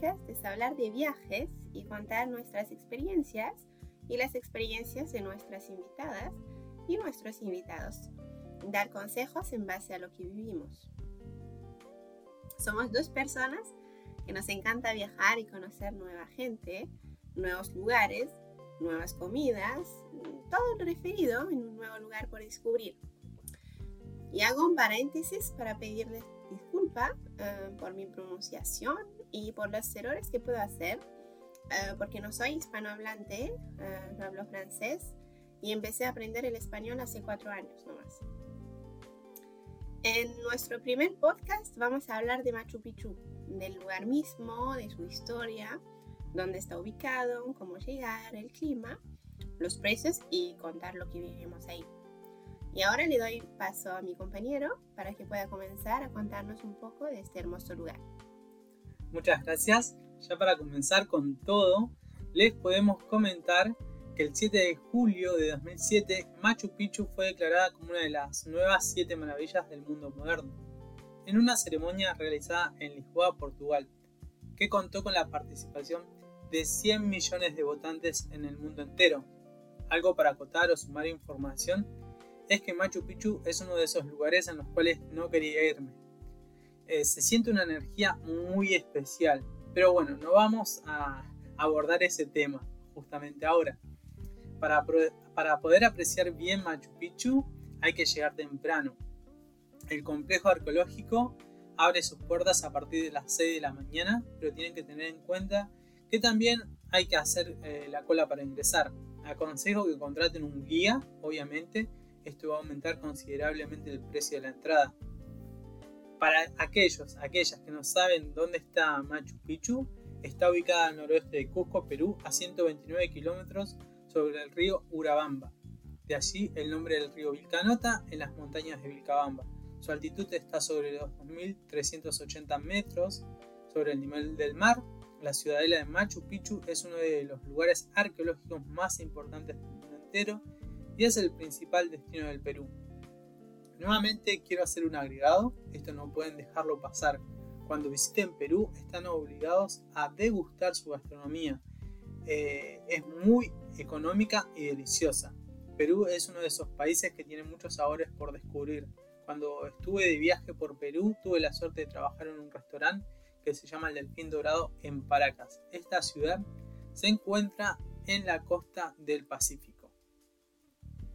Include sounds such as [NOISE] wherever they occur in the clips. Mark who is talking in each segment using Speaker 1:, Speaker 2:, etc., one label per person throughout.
Speaker 1: podcast es hablar de viajes y contar nuestras experiencias y las experiencias de nuestras invitadas y nuestros invitados. Dar consejos en base a lo que vivimos. Somos dos personas que nos encanta viajar y conocer nueva gente, nuevos lugares, nuevas comidas, todo lo referido en un nuevo lugar por descubrir. Y hago un paréntesis para pedirles disculpa eh, por mi pronunciación y por los errores que puedo hacer, eh, porque no soy hispanohablante, uh, no hablo francés y empecé a aprender el español hace cuatro años nomás. En nuestro primer podcast vamos a hablar de Machu Picchu, del lugar mismo, de su historia, dónde está ubicado, cómo llegar, el clima, los precios y contar lo que vivimos ahí. Y ahora le doy paso a mi compañero para que pueda comenzar a contarnos un poco de este hermoso lugar.
Speaker 2: Muchas gracias. Ya para comenzar con todo, les podemos comentar que el 7 de julio de 2007 Machu Picchu fue declarada como una de las nuevas siete maravillas del mundo moderno, en una ceremonia realizada en Lisboa, Portugal, que contó con la participación de 100 millones de votantes en el mundo entero. Algo para acotar o sumar información es que Machu Picchu es uno de esos lugares en los cuales no quería irme. Eh, se siente una energía muy especial, pero bueno, no vamos a abordar ese tema justamente ahora. Para, poder apreciar bien Machu Picchu hay que llegar temprano. El complejo arqueológico abre sus puertas a partir de las 6 de la mañana, pero tienen que tener en cuenta que también hay que hacer eh, la cola para ingresar. Aconsejo que contraten un guía, obviamente, esto va a aumentar considerablemente el precio de la entrada. Para aquellos, aquellas que no saben dónde está Machu Picchu, está ubicada al noroeste de Cusco, Perú, a 129 kilómetros sobre el río Urabamba. De allí el nombre del río Vilcanota en las montañas de Vilcabamba. Su altitud está sobre los 2.380 metros sobre el nivel del mar la ciudadela de Machu Picchu es uno de los lugares arqueológicos más importantes del mundo entero y es el principal destino del Perú. Nuevamente quiero hacer un agregado, esto no pueden dejarlo pasar. Cuando visiten Perú están obligados a degustar su gastronomía. Eh, es muy económica y deliciosa. Perú es uno de esos países que tiene muchos sabores por descubrir. Cuando estuve de viaje por Perú tuve la suerte de trabajar en un restaurante que se llama el Delfín Dorado en Paracas. Esta ciudad se encuentra en la costa del Pacífico,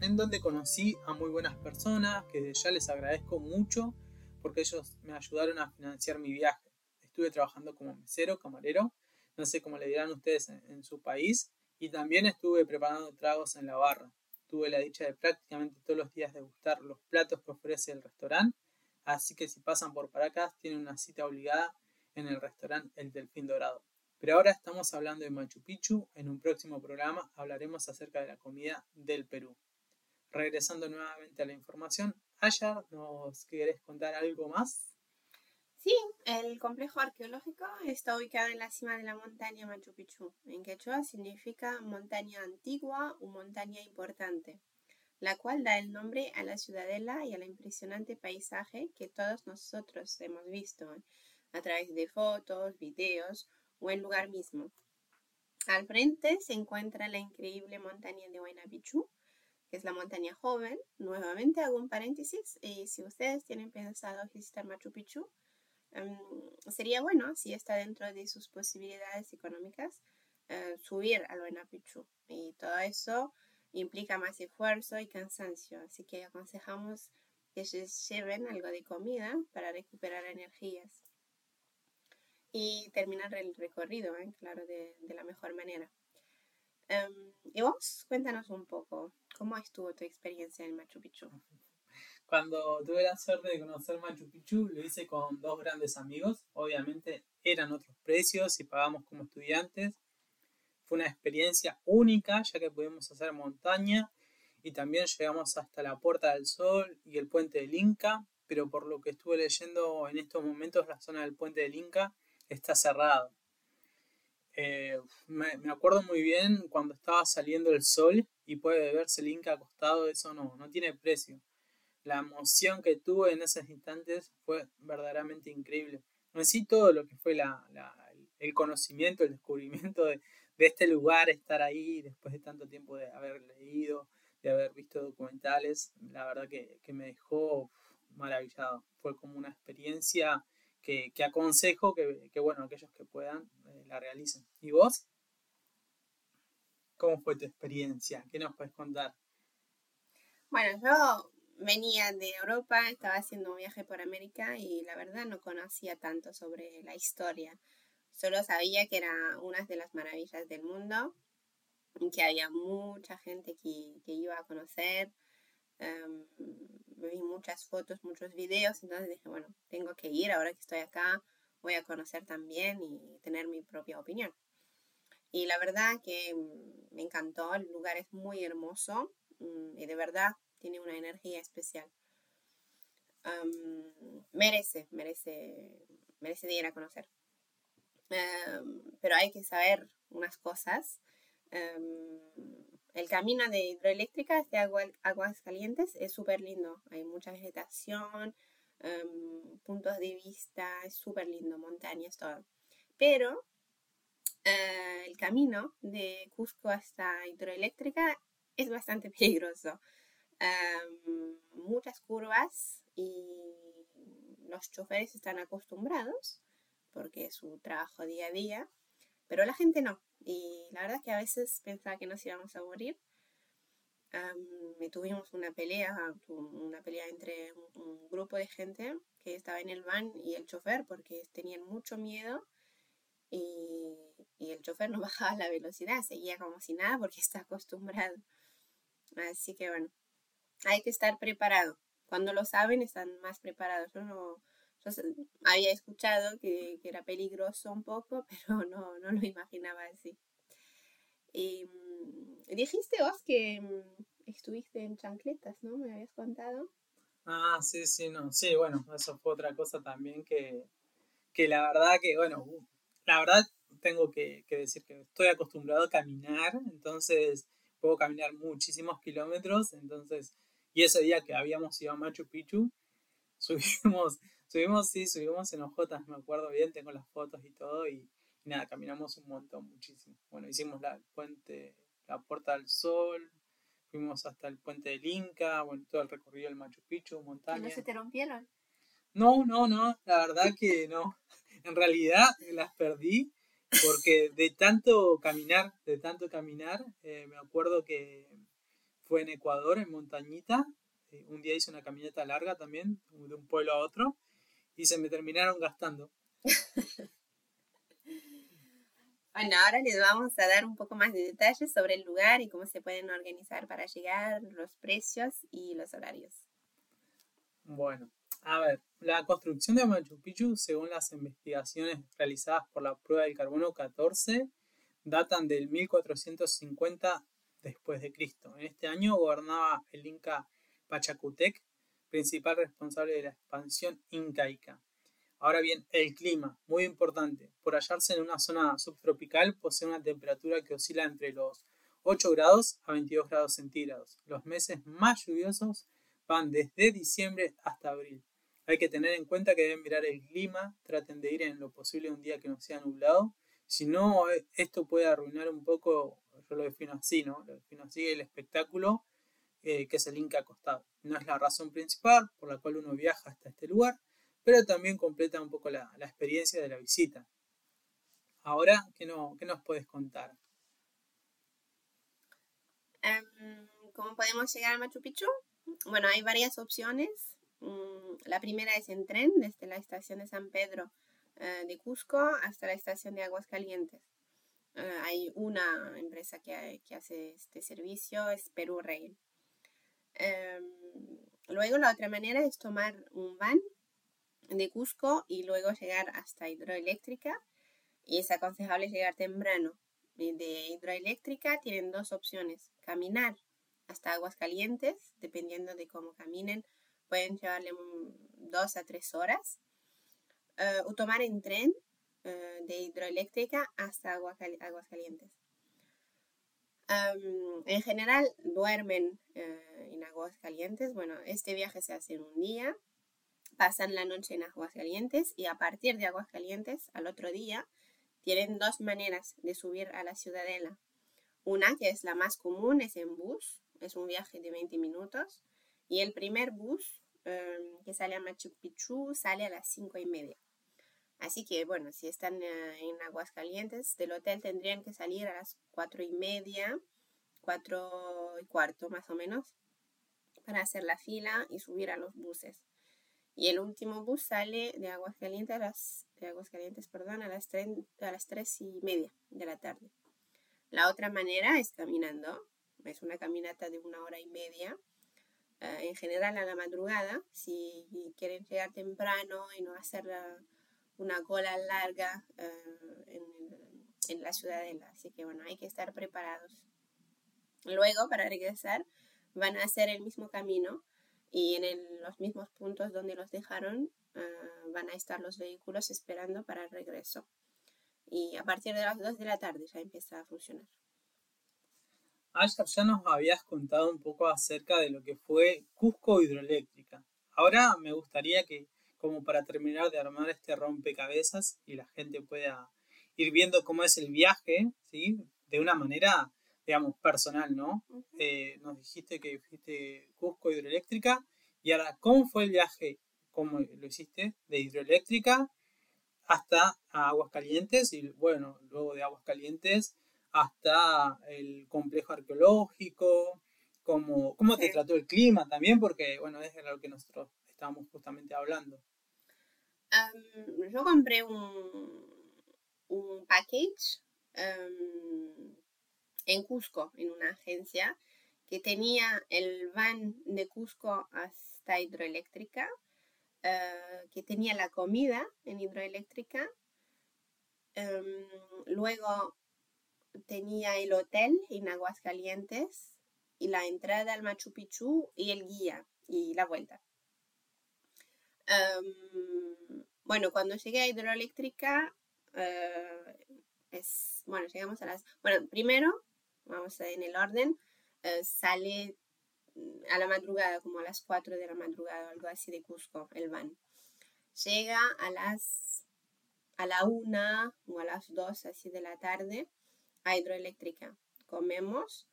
Speaker 2: en donde conocí a muy buenas personas que ya les agradezco mucho porque ellos me ayudaron a financiar mi viaje. Estuve trabajando como mesero, camarero, no sé cómo le dirán ustedes en, su país, y también estuve preparando tragos en la barra. Tuve la dicha de prácticamente todos los días degustar los platos que ofrece el restaurante, así que si pasan por Paracas tienen una cita obligada en el restaurante El Delfín Dorado. Pero ahora estamos hablando de Machu Picchu, en un próximo programa hablaremos acerca de la comida del Perú. Regresando nuevamente a la información, Ayar, ¿nos quieres contar algo más?
Speaker 1: Sí, el complejo arqueológico está ubicado en la cima de la montaña Machu Picchu. En quechua significa montaña antigua o montaña importante, la cual da el nombre a la ciudadela y al impresionante paisaje que todos nosotros hemos visto a través de fotos, videos o el lugar mismo. Al frente se encuentra la increíble montaña de Huayna Picchu, que es la montaña joven. Nuevamente hago un paréntesis y si ustedes tienen pensado visitar Machu Picchu, em, sería bueno, si está dentro de sus posibilidades económicas, eh, subir al Huayna Picchu. Y todo eso implica más esfuerzo y cansancio, así que aconsejamos que se lleven algo de comida para recuperar energías y terminar el recorrido, ¿eh? claro, de, la mejor manera. Em, y vos, cuéntanos un poco, ¿cómo estuvo tu experiencia en Machu Picchu? [LAUGHS]
Speaker 2: Cuando tuve la suerte de conocer Machu Picchu, lo hice con dos grandes amigos. Obviamente eran otros precios y pagamos como estudiantes. Fue una experiencia única, ya que pudimos hacer montaña y también llegamos hasta la Puerta del Sol y el Puente del Inca. Pero por lo que estuve leyendo en estos momentos, la zona del Puente del Inca está cerrado. Eh, me, acuerdo muy bien cuando estaba saliendo el sol y puede verse el Inca acostado, eso no, no tiene precio. la emoción que tuve en esos instantes fue verdaderamente increíble. En sí todo lo que fue la, el conocimiento, el descubrimiento de, de este lugar, estar ahí después de tanto tiempo de haber leído, de haber visto documentales, la verdad que, me dejó maravillado. Fue como una experiencia que, aconsejo que, bueno, aquellos que puedan eh, la realicen. ¿Y vos? ¿Cómo fue tu experiencia? ¿Qué nos puedes contar?
Speaker 1: Bueno, yo venía de Europa, estaba haciendo un viaje por América y la verdad no conocía tanto sobre la historia. Solo sabía que era una de las maravillas del mundo, que había mucha gente que, iba a conocer. Em, vi muchas fotos, muchos videos, entonces dije, bueno, tengo que ir, ahora que estoy acá, voy a conocer también y tener mi propia opinión. Y la verdad que mm, me encantó, el lugar es muy hermoso mm, y de verdad tiene una energía especial. Em, merece, merece, merece ir a conocer. Em, pero hay que saber unas cosas. Em, el camino de hidroeléctricas de aguas calientes es súper lindo. Hay mucha vegetación, em, puntos de vista, es súper lindo, montañas, todo. Pero eh, el camino de Cusco hasta hidroeléctrica es bastante [LAUGHS] peligroso. muchas curvas y los choferes están acostumbrados porque es su trabajo día a día, pero la gente no. Y la verdad es que a veces pensaba que nos íbamos a morir. Um, tuvimos una pelea, una pelea entre un, grupo de gente que estaba en el van y el chofer porque tenían mucho miedo y, el chofer no [LAUGHS] bajaba la velocidad, seguía como si nada porque está acostumbrado. Así que bueno, hay que estar preparado. Cuando lo saben, están más preparados. Yo no, había escuchado que, era peligroso un poco, [LAUGHS] pero no, no lo imaginaba así. Y, mm, dijiste vos que mm, estuviste en chancletas, ¿no? Me habías contado.
Speaker 2: Ah, sí, sí, no. Sí, bueno, eso fue otra cosa también que, que la verdad que, bueno, uh, la verdad tengo que, que, decir que estoy acostumbrado a caminar, entonces puedo caminar muchísimos kilómetros, entonces, y ese día que habíamos ido a Machu Picchu, [LAUGHS] subimos Subimos, sí, subimos en Ojotas, me acuerdo bien, tengo las fotos y todo, y, nada, caminamos un montón, muchísimo. Bueno, hicimos la, el puente, la Puerta del Sol, fuimos hasta el puente del Inca, bueno, todo el recorrido del Machu Picchu, montaña.
Speaker 1: ¿No se te rompieron?
Speaker 2: No, no, no, la verdad que no. [LAUGHS] En realidad las perdí porque de tanto caminar, de tanto caminar, eh, me acuerdo que fue en Ecuador, en Montañita, eh, un día hice una caminata larga también, de un pueblo a otro, y se me terminaron gastando. [LAUGHS]
Speaker 1: bueno, ahora les vamos a dar un poco más de detalles sobre el lugar y cómo se pueden organizar para llegar, los precios y los horarios.
Speaker 2: Bueno, a ver, la construcción de Machu Picchu, según las investigaciones realizadas por la prueba del carbono 14, datan del 1450 después de Cristo. En este año gobernaba el Inca Pachacutec principal responsable de la expansión incaica. Ahora bien, el clima, muy importante. Por hallarse en una zona subtropical, posee una temperatura que oscila entre los 8 grados a 22 grados centígrados. Los meses más lluviosos van desde diciembre hasta abril. Hay que tener en cuenta que deben mirar el clima, traten de ir en lo posible un día que no sea nublado. Si no, esto puede arruinar un poco, yo lo defino así, ¿no? Lo defino así, el espectáculo eh, que es el Inca acostado. No es la razón principal por la cual uno viaja hasta este lugar, pero también completa un poco la, experiencia de la visita. Ahora, ¿qué, no, nos puedes contar?
Speaker 1: Em, ¿Cómo podemos llegar a Machu Picchu? Bueno, hay varias opciones. Mm, la primera es en tren desde la estación de San Pedro eh, de Cusco hasta la estación de Aguascalientes. Eh, hay una empresa que, que, hace este servicio, es Perú Rail. Em, luego la otra manera es tomar un van de Cusco y luego llegar hasta hidroeléctrica y es aconsejable llegar temprano. De hidroeléctrica tienen dos opciones, caminar hasta aguas calientes, dependiendo de cómo caminen, pueden llevarle dos a tres horas, eh, o tomar en tren eh, de hidroeléctrica hasta aguas calientes. Am, en general duermen eh, en aguas calientes. Bueno, este viaje se hace en un día. Pasan la noche en aguas calientes y a partir de aguas calientes al otro día tienen dos maneras de subir a la ciudadela. Una que es la más común es en bus, es un viaje de 20 minutos y el primer bus em, que sale a Machu Picchu sale a las 5 y media. Así que bueno, si están eh, en Aguascalientes, del hotel tendrían que salir a las 4 y media, 4 y cuarto más o menos, para hacer la fila y subir a los buses. Y el último bus sale de Aguascalientes a las, de perdón, a las, 3, a las 3 y media de la tarde. La otra manera es caminando, es una caminata de una hora y media. eh, en general a la madrugada, si quieren llegar temprano y no hacer una cola larga eh, en, en la ciudadela. Así que bueno, hay que estar preparados. Luego, para regresar, van a hacer el mismo camino y en los mismos puntos donde los dejaron eh, van a estar los vehículos esperando para el regreso. Y a partir de las 2 de la tarde ya empieza a funcionar.
Speaker 2: Ayer ya nos habías contado un poco acerca de lo que fue Cusco Hidroeléctrica. Ahora me gustaría que, como para terminar de armar este rompecabezas y la gente pueda ir viendo cómo es el viaje, ¿sí? De una manera, digamos, personal, ¿no? Eh, nos dijiste que fuiste Cusco Hidroeléctrica y ahora, ¿cómo fue el viaje? ¿Cómo lo hiciste? De Hidroeléctrica hasta Aguascalientes y bueno, luego de Aguascalientes hasta el complejo arqueológico, cómo, cómo te
Speaker 1: Sí.
Speaker 2: trató el clima también, porque bueno, es de lo que nosotros estábamos justamente hablando.
Speaker 1: Am, yo compré un, un package am, en Cusco, en una agencia, que tenía el van de Cusco hasta hidroeléctrica, eh, que tenía la comida en hidroeléctrica, em, luego tenía el hotel en Aguascalientes y la entrada al Machu Picchu y el guía y la vuelta. Em, bueno, cuando llegué a hidroeléctrica, eh, es, bueno, llegamos a las, bueno, primero, vamos en el orden, eh, sale mm, a la madrugada, como a las 4 de la madrugada, algo así de Cusco, el van. Llega a las, a la 1 o a las 2 así de la tarde a hidroeléctrica. Comemos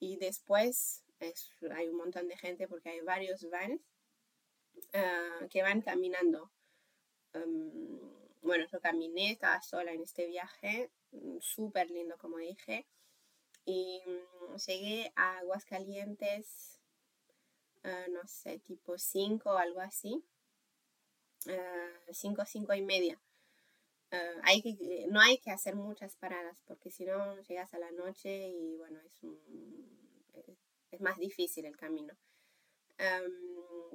Speaker 1: y después es- hay un montón de gente porque hay varios vans ah, que van caminando. Em, bueno, yo caminé, estaba sola en este viaje, mm, súper lindo como dije. Y mm, llegué a Aguascalientes, ah, no sé, tipo 5 o algo así. 5, 5 y media. Ah, hay que, no hay que hacer muchas paradas porque si no llegas a la noche y bueno, es, un- es- es más difícil el camino. Am,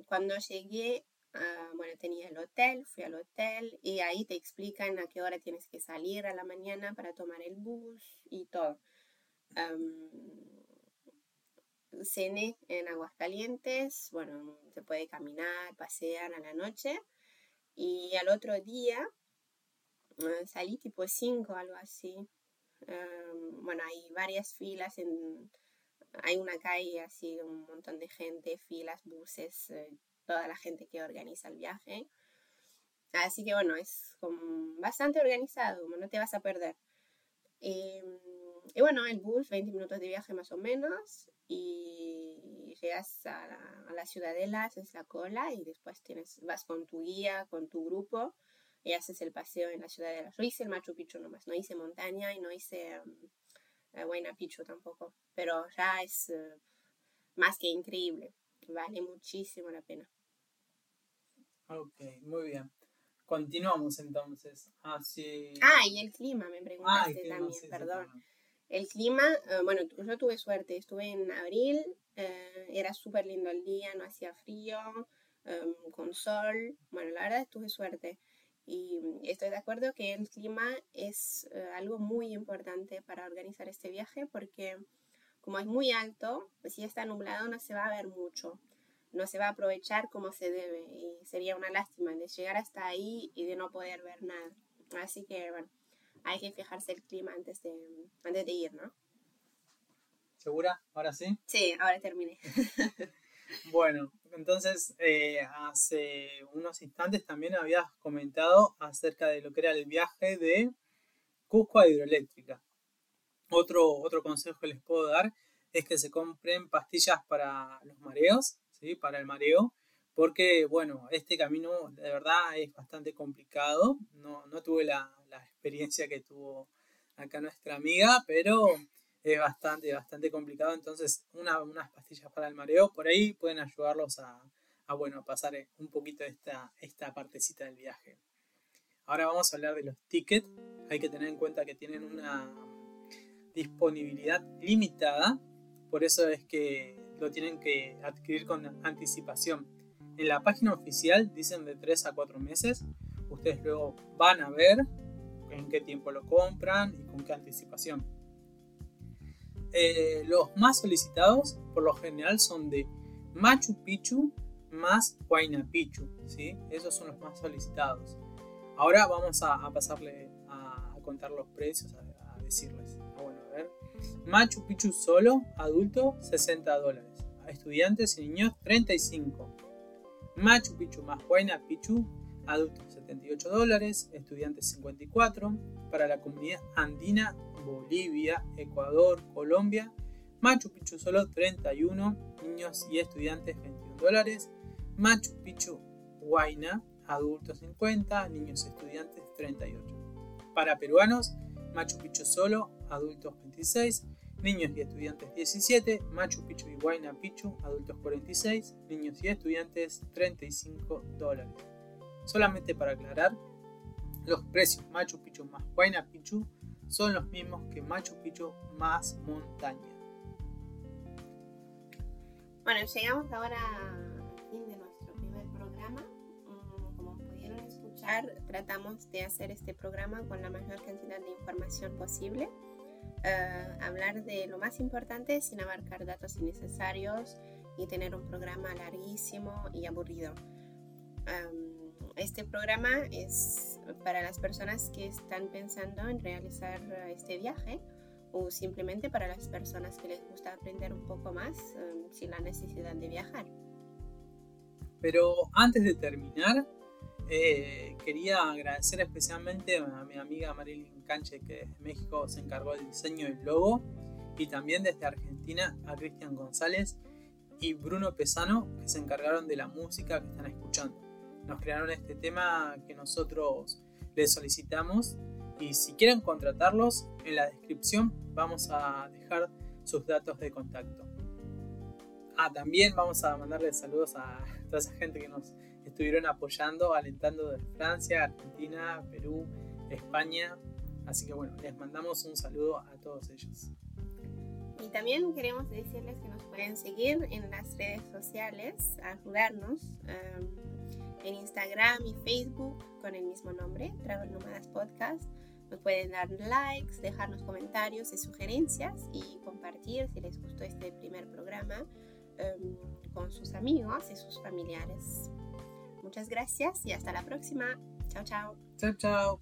Speaker 1: cuando llegué, ah, bueno, tenía el hotel, fui al hotel y ahí te explican a qué hora tienes que salir a la mañana para tomar el bus y todo. Am, cené en Aguascalientes, bueno, se puede caminar, pasear a la noche y al otro día eh, salí tipo 5, algo así. Am, bueno, hay varias filas en, hay una calle así, un montón de gente, filas, buses, eh, toda la gente que organiza el viaje. Así que bueno, es como bastante organizado, no te vas a perder. Y, y bueno, el bus, 20 minutos de viaje más o menos, y llegas a la, a la ciudadela, haces la cola y después tienes, vas con tu guía, con tu grupo y haces el paseo en la ciudadela. Yo hice el Machu Picchu nomás, no hice montaña y no hice um, Huayna Picchu tampoco, pero ya es eh, más que increíble, vale muchísimo la pena.
Speaker 2: Ok, muy bien. Continuamos entonces. Así...
Speaker 1: Ah, y el clima, me
Speaker 2: Ah,
Speaker 1: preguntaste también, perdón. El clima, eh, bueno, yo tuve suerte, estuve en abril, eh, era súper lindo el día, no hacía frío, em, con sol, bueno, la verdad tuve suerte. Y estoy de acuerdo que el clima es eh, algo muy importante para organizar este viaje porque como es muy alto, si está nublado no se va a ver mucho, no se va a aprovechar como se debe y sería una lástima de llegar hasta ahí y de no poder ver nada. Así que, bueno, hay que fijarse el clima antes de, antes de ir, ¿no?
Speaker 2: ¿Segura? ¿Ahora sí?
Speaker 1: Sí, ahora terminé. [LAUGHS]
Speaker 2: bueno, entonces eh, hace unos instantes también habías comentado acerca de lo que era el viaje de Cusco a Hidroeléctrica. Otro, otro consejo que les puedo dar es que se compren pastillas para los mareos, ¿sí? para el mareo, porque bueno, este camino de verdad es bastante complicado. No, no tuve la, la experiencia que tuvo acá nuestra amiga, pero es bastante, bastante complicado. Entonces, unas pastillas para el mareo por ahí pueden ayudarlos a, bueno, pasar un poquito esta, esta partecita del viaje. Ahora vamos a hablar de los tickets. Hay que tener en cuenta que tienen una disponibilidad limitada, por eso es que lo tienen que adquirir con anticipación. En la página oficial dicen de 3 a 4 meses. Ustedes luego van a ver en qué tiempo lo compran y con qué anticipación. Eh, los más solicitados por lo general son de Machu Picchu más Huayna Picchu, ¿sí? Esos son los más solicitados. Ahora vamos a, pasarle a, contar los precios, a, decirles. Ah, bueno, a ver. Machu Picchu solo, adulto, 60 dólares. A estudiantes y niños, 35. Machu Picchu más Huayna Picchu, adultos 78 dólares, estudiantes 54. Para la comunidad andina Bolivia, Ecuador, Colombia, Machu Picchu solo 31, niños y estudiantes 21 dólares, Machu Picchu Huayna, adultos 50, niños y estudiantes 38. Para peruanos, Machu Picchu solo, adultos 26, niños y estudiantes 17, Machu Picchu y Huayna Picchu, adultos 46, niños y estudiantes 35 dólares. Solamente para aclarar, los precios Machu Picchu más Huayna Picchu son los mismos que Machu Picchu más montaña.
Speaker 1: Bueno, llegamos ahora al fin de nuestro primer programa. Mm, como pudieron escuchar, tratamos de hacer este programa con la mayor cantidad de información posible. Eh, hablar de lo más importante sin abarcar datos innecesarios y tener un programa larguísimo y aburrido. Este programa es para las personas que están pensando en realizar este viaje o simplemente para las personas que les gusta aprender un poco más um, sin la necesidad de viajar.
Speaker 2: Pero antes de terminar, eh, quería agradecer especialmente a mi amiga Marilyn Canche que desde México se encargó del diseño del logo y también desde Argentina a Cristian González y Bruno Pesano que se encargaron de la música que están escuchando nos crearon este tema que nosotros les solicitamos y si quieren contratarlos en la descripción vamos a dejar sus datos de contacto. Ah, también vamos a mandarle saludos a toda esa gente que nos estuvieron apoyando, alentando de Francia, Argentina, Perú, España. Así que bueno, les mandamos un saludo a todos ellos.
Speaker 1: Y también queremos decirles que nos pueden seguir en las redes sociales, ayudarnos. Um, en Instagram y Facebook con el mismo nombre, Travel Nomadas Podcast. Nos pueden dar likes, dejarnos comentarios y sugerencias y compartir si les gustó este primer programa em, con sus amigos y sus familiares. Muchas gracias y hasta la próxima. Chao, chao.
Speaker 2: Chao, chao.